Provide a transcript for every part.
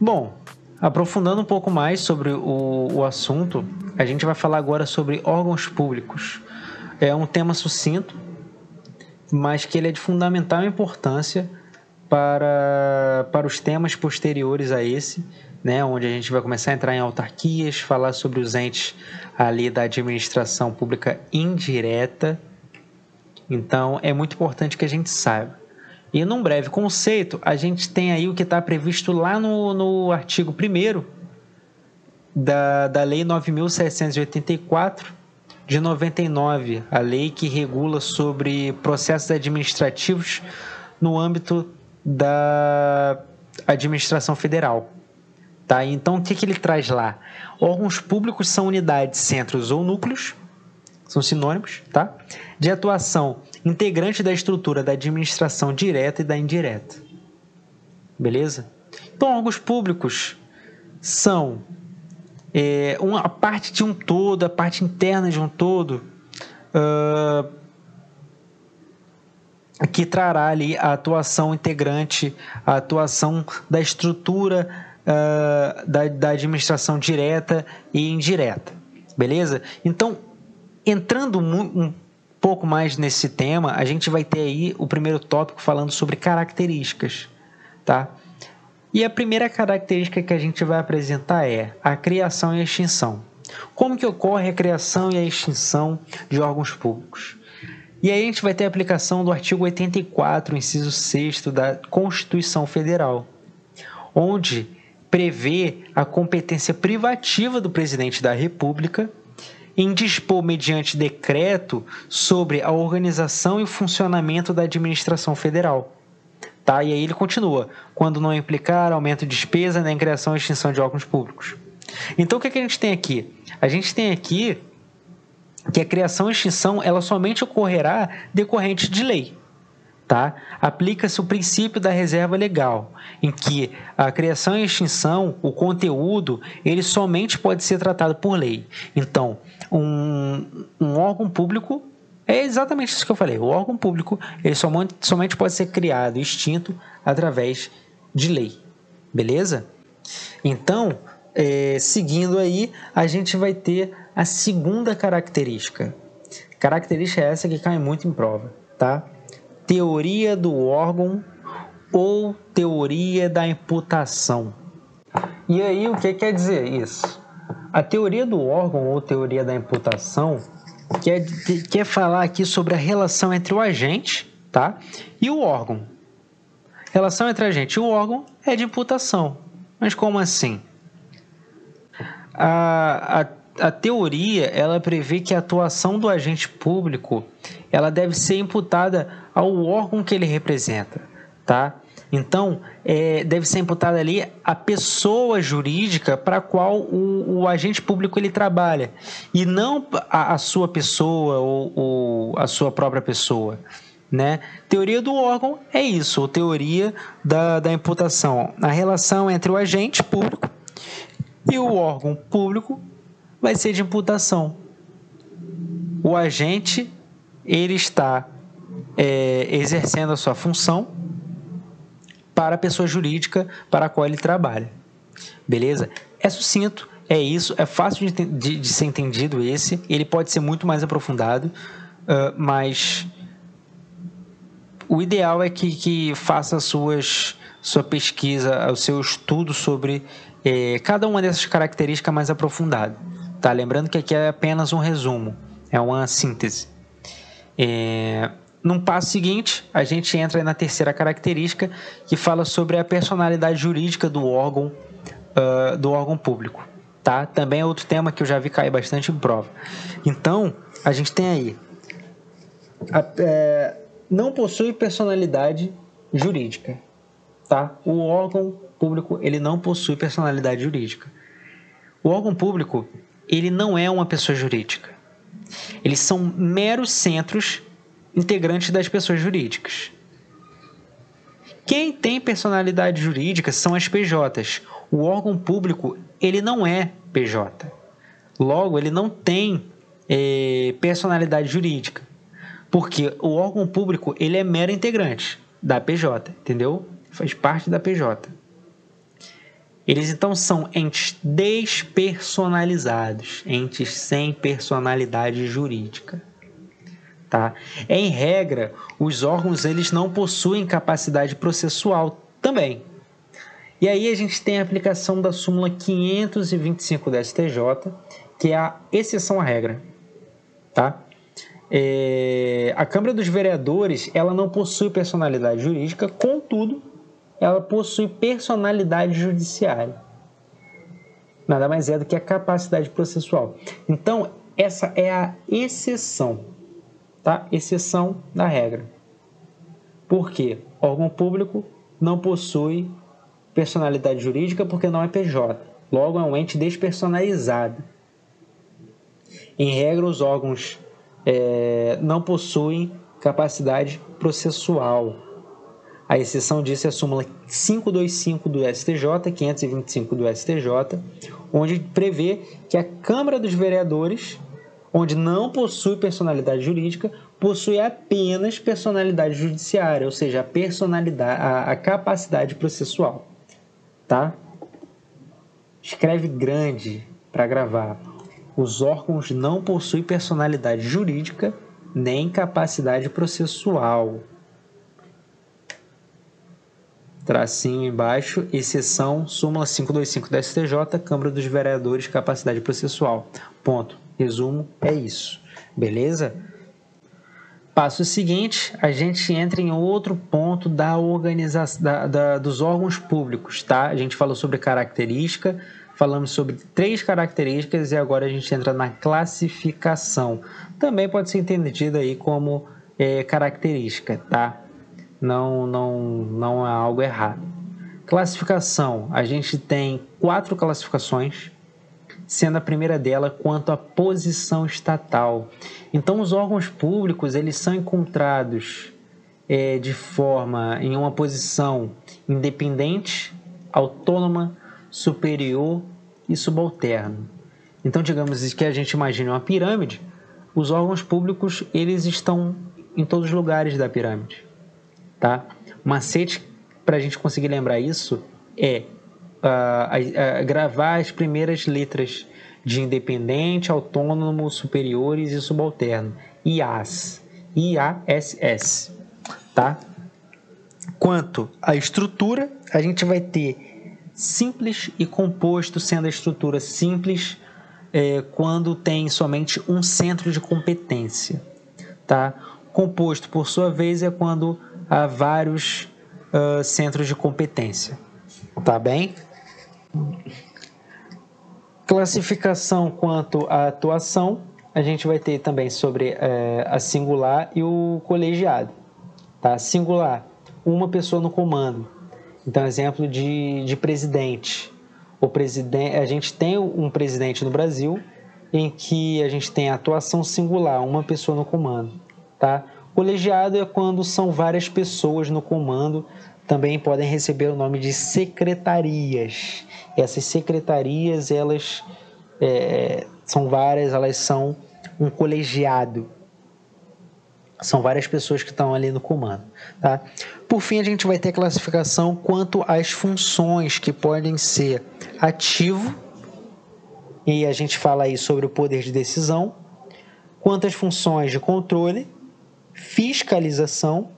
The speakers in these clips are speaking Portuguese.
Bom, aprofundando um pouco mais sobre o, o assunto, a gente vai falar agora sobre órgãos públicos. É um tema sucinto, mas que ele é de fundamental importância para, para os temas posteriores a esse, né, onde a gente vai começar a entrar em autarquias, falar sobre os entes ali da administração pública indireta. Então, é muito importante que a gente saiba. E num breve conceito, a gente tem aí o que está previsto lá no, no artigo 1 da, da Lei 9.784 de 99, a lei que regula sobre processos administrativos no âmbito da administração federal. Tá? Então, o que, que ele traz lá? Órgãos públicos são unidades, centros ou núcleos, são sinônimos, tá? de atuação integrante da estrutura da administração direta e da indireta. Beleza? Então, órgãos públicos são é, uma parte de um todo, a parte interna de um todo, uh, que trará ali a atuação integrante, a atuação da estrutura uh, da, da administração direta e indireta. Beleza? Então, entrando um pouco mais nesse tema, a gente vai ter aí o primeiro tópico falando sobre características, tá? E a primeira característica que a gente vai apresentar é a criação e a extinção. Como que ocorre a criação e a extinção de órgãos públicos? E aí a gente vai ter a aplicação do artigo 84, inciso 6 da Constituição Federal, onde prevê a competência privativa do presidente da República em dispor mediante decreto sobre a organização e funcionamento da administração federal. Tá? E aí ele continua, quando não implicar aumento de despesa nem criação e extinção de órgãos públicos. Então o que, é que a gente tem aqui? A gente tem aqui que a criação e extinção ela somente ocorrerá decorrente de lei tá? Aplica-se o princípio da reserva legal, em que a criação e extinção, o conteúdo, ele somente pode ser tratado por lei. Então, um, um órgão público é exatamente isso que eu falei. O órgão público ele somente, somente pode ser criado e extinto através de lei, beleza? Então, é, seguindo aí, a gente vai ter a segunda característica. Característica essa que cai muito em prova, tá? Teoria do órgão ou teoria da imputação. E aí, o que quer dizer isso? A teoria do órgão ou teoria da imputação quer, quer falar aqui sobre a relação entre o agente tá, e o órgão. Relação entre agente e o órgão é de imputação. Mas como assim? A, a a teoria ela prevê que a atuação do agente público ela deve ser imputada ao órgão que ele representa, tá? Então, é, deve ser imputada ali a pessoa jurídica para a qual o, o, agente público ele trabalha, e não a, a sua pessoa ou, ou, a sua própria pessoa. Né? Teoria do órgão é isso, ou teoria da, da imputação. A relação entre o agente público e o órgão público vai ser de imputação. O agente ele está é, exercendo a sua função para a pessoa jurídica para a qual ele trabalha. Beleza? É sucinto, é isso, é fácil de, de, de ser entendido esse. Ele pode ser muito mais aprofundado, uh, mas o ideal é que, que faça suas, sua pesquisa, o seu estudo sobre eh, cada uma dessas características mais aprofundado. Tá? Lembrando que aqui é apenas um resumo, é uma síntese. É... Num passo seguinte, a gente entra na terceira característica, que fala sobre a personalidade jurídica do órgão, uh, do órgão público. Tá? Também é outro tema que eu já vi cair bastante em prova. Então, a gente tem aí. A, é, não possui personalidade jurídica. Tá? O órgão público ele não possui personalidade jurídica. O órgão público ele não é uma pessoa jurídica. Eles são meros centros integrantes das pessoas jurídicas. Quem tem personalidade jurídica são as PJs. O órgão público ele não é PJ. Logo, ele não tem é, personalidade jurídica, porque o órgão público ele é mero integrante da PJ, entendeu? Faz parte da PJ. Eles então são entes despersonalizados, entes sem personalidade jurídica. Tá? Em regra, os órgãos eles não possuem capacidade processual também. E aí a gente tem a aplicação da súmula 525 da STJ, que é a exceção à regra. Tá? É, a Câmara dos Vereadores ela não possui personalidade jurídica, contudo, ela possui personalidade judiciária. Nada mais é do que a capacidade processual. Então, essa é a exceção, tá? Exceção da regra. Por quê? Órgão público não possui personalidade jurídica porque não é PJ. Logo, é um ente despersonalizado. Em regra, os órgãos é, não possuem capacidade processual. A exceção disso é a súmula 525 do STJ, 525 do STJ, onde prevê que a Câmara dos Vereadores, onde não possui personalidade jurídica, possui apenas personalidade judiciária, ou seja, a personalidade, a, a capacidade processual, tá? Escreve grande para gravar os órgãos não possuem personalidade jurídica nem capacidade processual. Tracinho embaixo, exceção, súmula 525 da STJ, Câmara dos Vereadores, capacidade processual. Ponto. Resumo, é isso. Beleza? Passo seguinte, a gente entra em outro ponto da organização da, da, dos órgãos públicos, tá? A gente falou sobre característica, falamos sobre três características e agora a gente entra na classificação. Também pode ser entendido aí como é, característica, tá? Não, não, não é algo errado. Classificação, a gente tem quatro classificações, sendo a primeira dela quanto à posição estatal. Então, os órgãos públicos eles são encontrados é, de forma em uma posição independente, autônoma, superior e subalterno. Então, digamos que a gente imagine uma pirâmide, os órgãos públicos eles estão em todos os lugares da pirâmide, tá? O macete para a gente conseguir lembrar isso é uh, gravar as primeiras letras de independente, autônomo, superiores e subalterno. IAS. IASS. Tá? Quanto à estrutura, a gente vai ter simples e composto, sendo a estrutura simples é, quando tem somente um centro de competência. Tá? Composto, por sua vez, é quando há vários uh, centros de competência. Tá bem? Classificação quanto à atuação, a gente vai ter também sobre é, a singular e o colegiado. Tá? Singular, uma pessoa no comando então, exemplo de, de presidente. O presidente. A gente tem um presidente no Brasil em que a gente tem a atuação singular, uma pessoa no comando. Tá? Colegiado é quando são várias pessoas no comando, também podem receber o nome de secretarias. Essas secretarias, elas é, são várias, elas são um colegiado. São várias pessoas que estão ali no comando. Tá? Por fim, a gente vai ter classificação quanto às funções que podem ser ativo, e a gente fala aí sobre o poder de decisão, quanto às funções de controle, fiscalização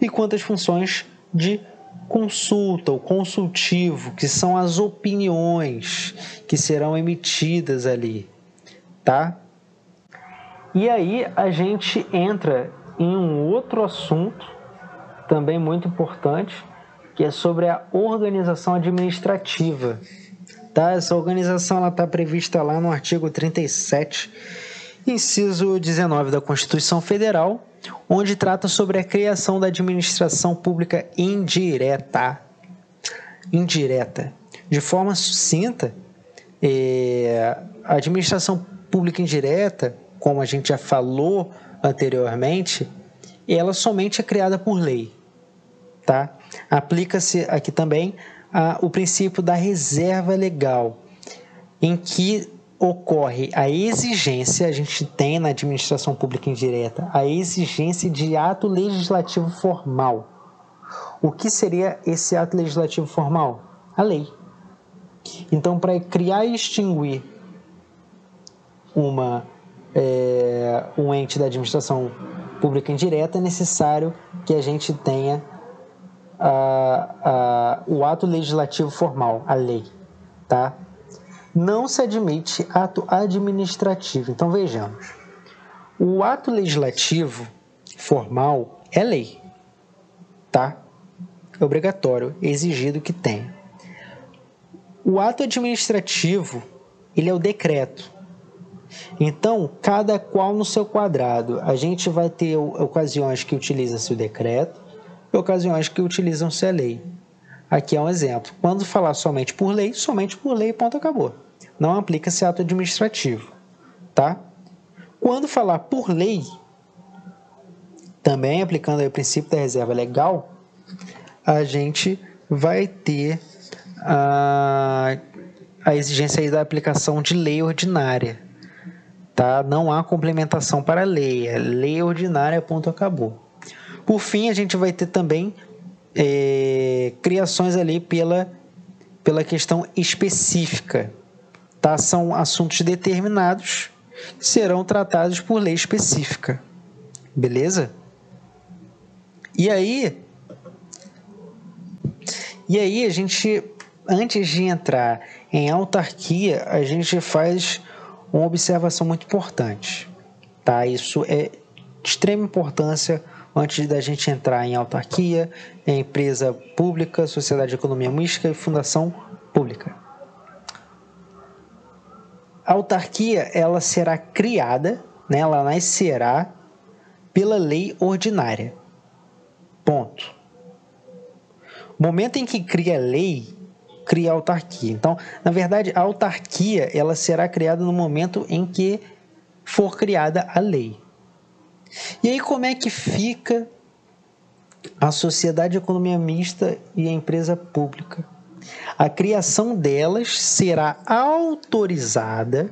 e quanto às funções de consulta ou consultivo, que são as opiniões que serão emitidas ali, tá? E aí a gente entra em um outro assunto também muito importante, que é sobre a organização administrativa. Tá? Essa organização está prevista lá no artigo 37, inciso 19 da Constituição Federal, onde trata sobre a criação da administração pública indireta. Indireta. De forma sucinta, é, a administração pública indireta, como a gente já falou anteriormente, ela somente é criada por lei. Tá? Aplica-se aqui também a, o princípio da reserva legal, em que ocorre a exigência, a gente tem na administração pública indireta, a exigência de ato legislativo formal. O que seria esse ato legislativo formal? A lei. Então, para criar e extinguir uma, é, um ente da administração pública indireta, é necessário que a gente tenha a, a, o ato legislativo formal, a lei. Tá? Não se admite ato administrativo. Então, vejamos. O ato legislativo formal é lei. Tá? É obrigatório, exigido que tenha. O ato administrativo, ele é o decreto. Então, cada qual no seu quadrado. A gente vai ter ocasiões que utilizam-se o decreto e ocasiões que utilizam-se a lei. Aqui é um exemplo. Quando falar somente por lei, somente por lei, ponto, acabou. Não aplica-se ato administrativo, tá? Quando falar por lei, também aplicando o princípio da reserva legal, a gente vai ter a, a exigência da aplicação de lei ordinária. Tá? Não há complementação para lei, é lei ordinária, ponto, acabou. Por fim, a gente vai ter também é, criações ali pela, pela questão específica. Tá? São assuntos determinados que serão tratados por lei específica. Beleza? E aí, e aí a gente, antes de entrar em autarquia, a gente faz uma observação muito importante. Tá? Isso é de extrema importância antes da gente entrar em autarquia, em empresa pública, sociedade de economia mista e fundação pública. A autarquia ela será criada, né, ela nascerá pela lei ordinária. Ponto momento em que cria lei, cria autarquia. Então, na verdade, a autarquia ela será criada no momento em que for criada a lei. E aí como é que fica a sociedade de economia mista e a empresa pública? A criação delas será autorizada,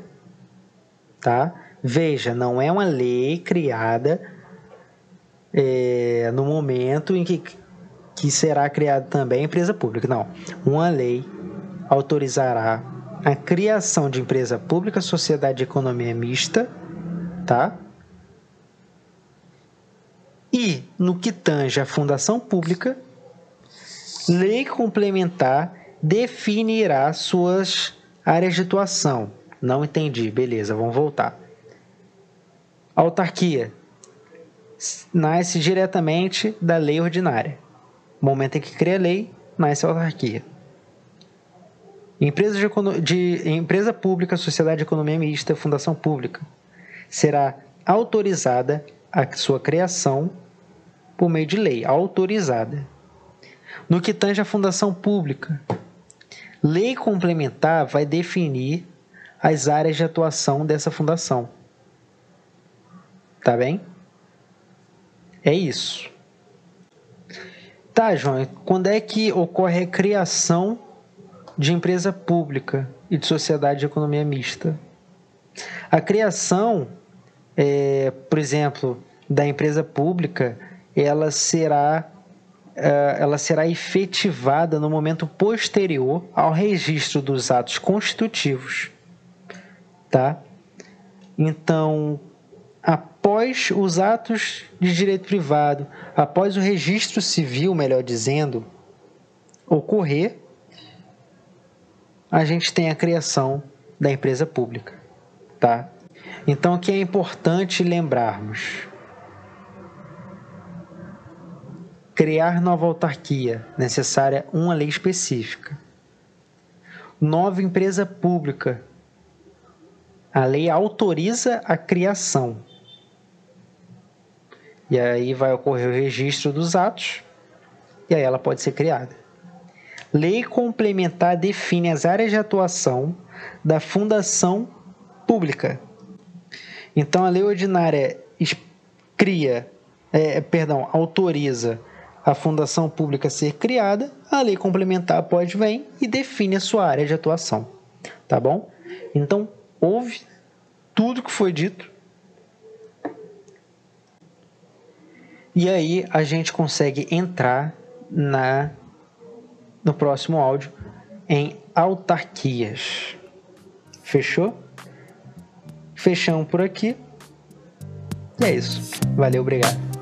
tá? Veja, não é uma lei criada é, no momento em que que será criada também empresa pública. Não. Uma lei autorizará a criação de empresa pública, sociedade de economia mista, tá? E, no que tange a fundação pública, lei complementar definirá suas áreas de atuação. Não entendi, beleza, vamos voltar. autarquia nasce diretamente da lei ordinária momento em que cria a lei, nasce a autarquia. Empresa, de, de, empresa pública, sociedade de economia mista, fundação pública, será autorizada a sua criação por meio de lei, autorizada. No que tange a fundação pública, lei complementar vai definir as áreas de atuação dessa fundação. Tá bem? É isso. Tá, João, quando é que ocorre a criação de empresa pública e de sociedade de economia mista? A criação, é, por exemplo, da empresa pública, ela será, ela será efetivada no momento posterior ao registro dos atos constitutivos. Tá? Então, após os atos de direito privado, após o registro civil, melhor dizendo, ocorrer, a gente tem a criação da empresa pública, tá? Então, que é importante lembrarmos? Criar nova autarquia, necessária uma lei específica. Nova empresa pública. A lei autoriza a criação e aí vai ocorrer o registro dos atos e aí ela pode ser criada. Lei complementar define as áreas de atuação da fundação pública. Então a lei ordinária cria, é, perdão, autoriza a fundação pública ser criada, a lei complementar pode vir e define a sua área de atuação. Tá bom? Então, houve tudo que foi dito E aí a gente consegue entrar na no próximo áudio, em autarquias. Fechou? Fechamos por aqui. E é isso. Valeu, obrigado.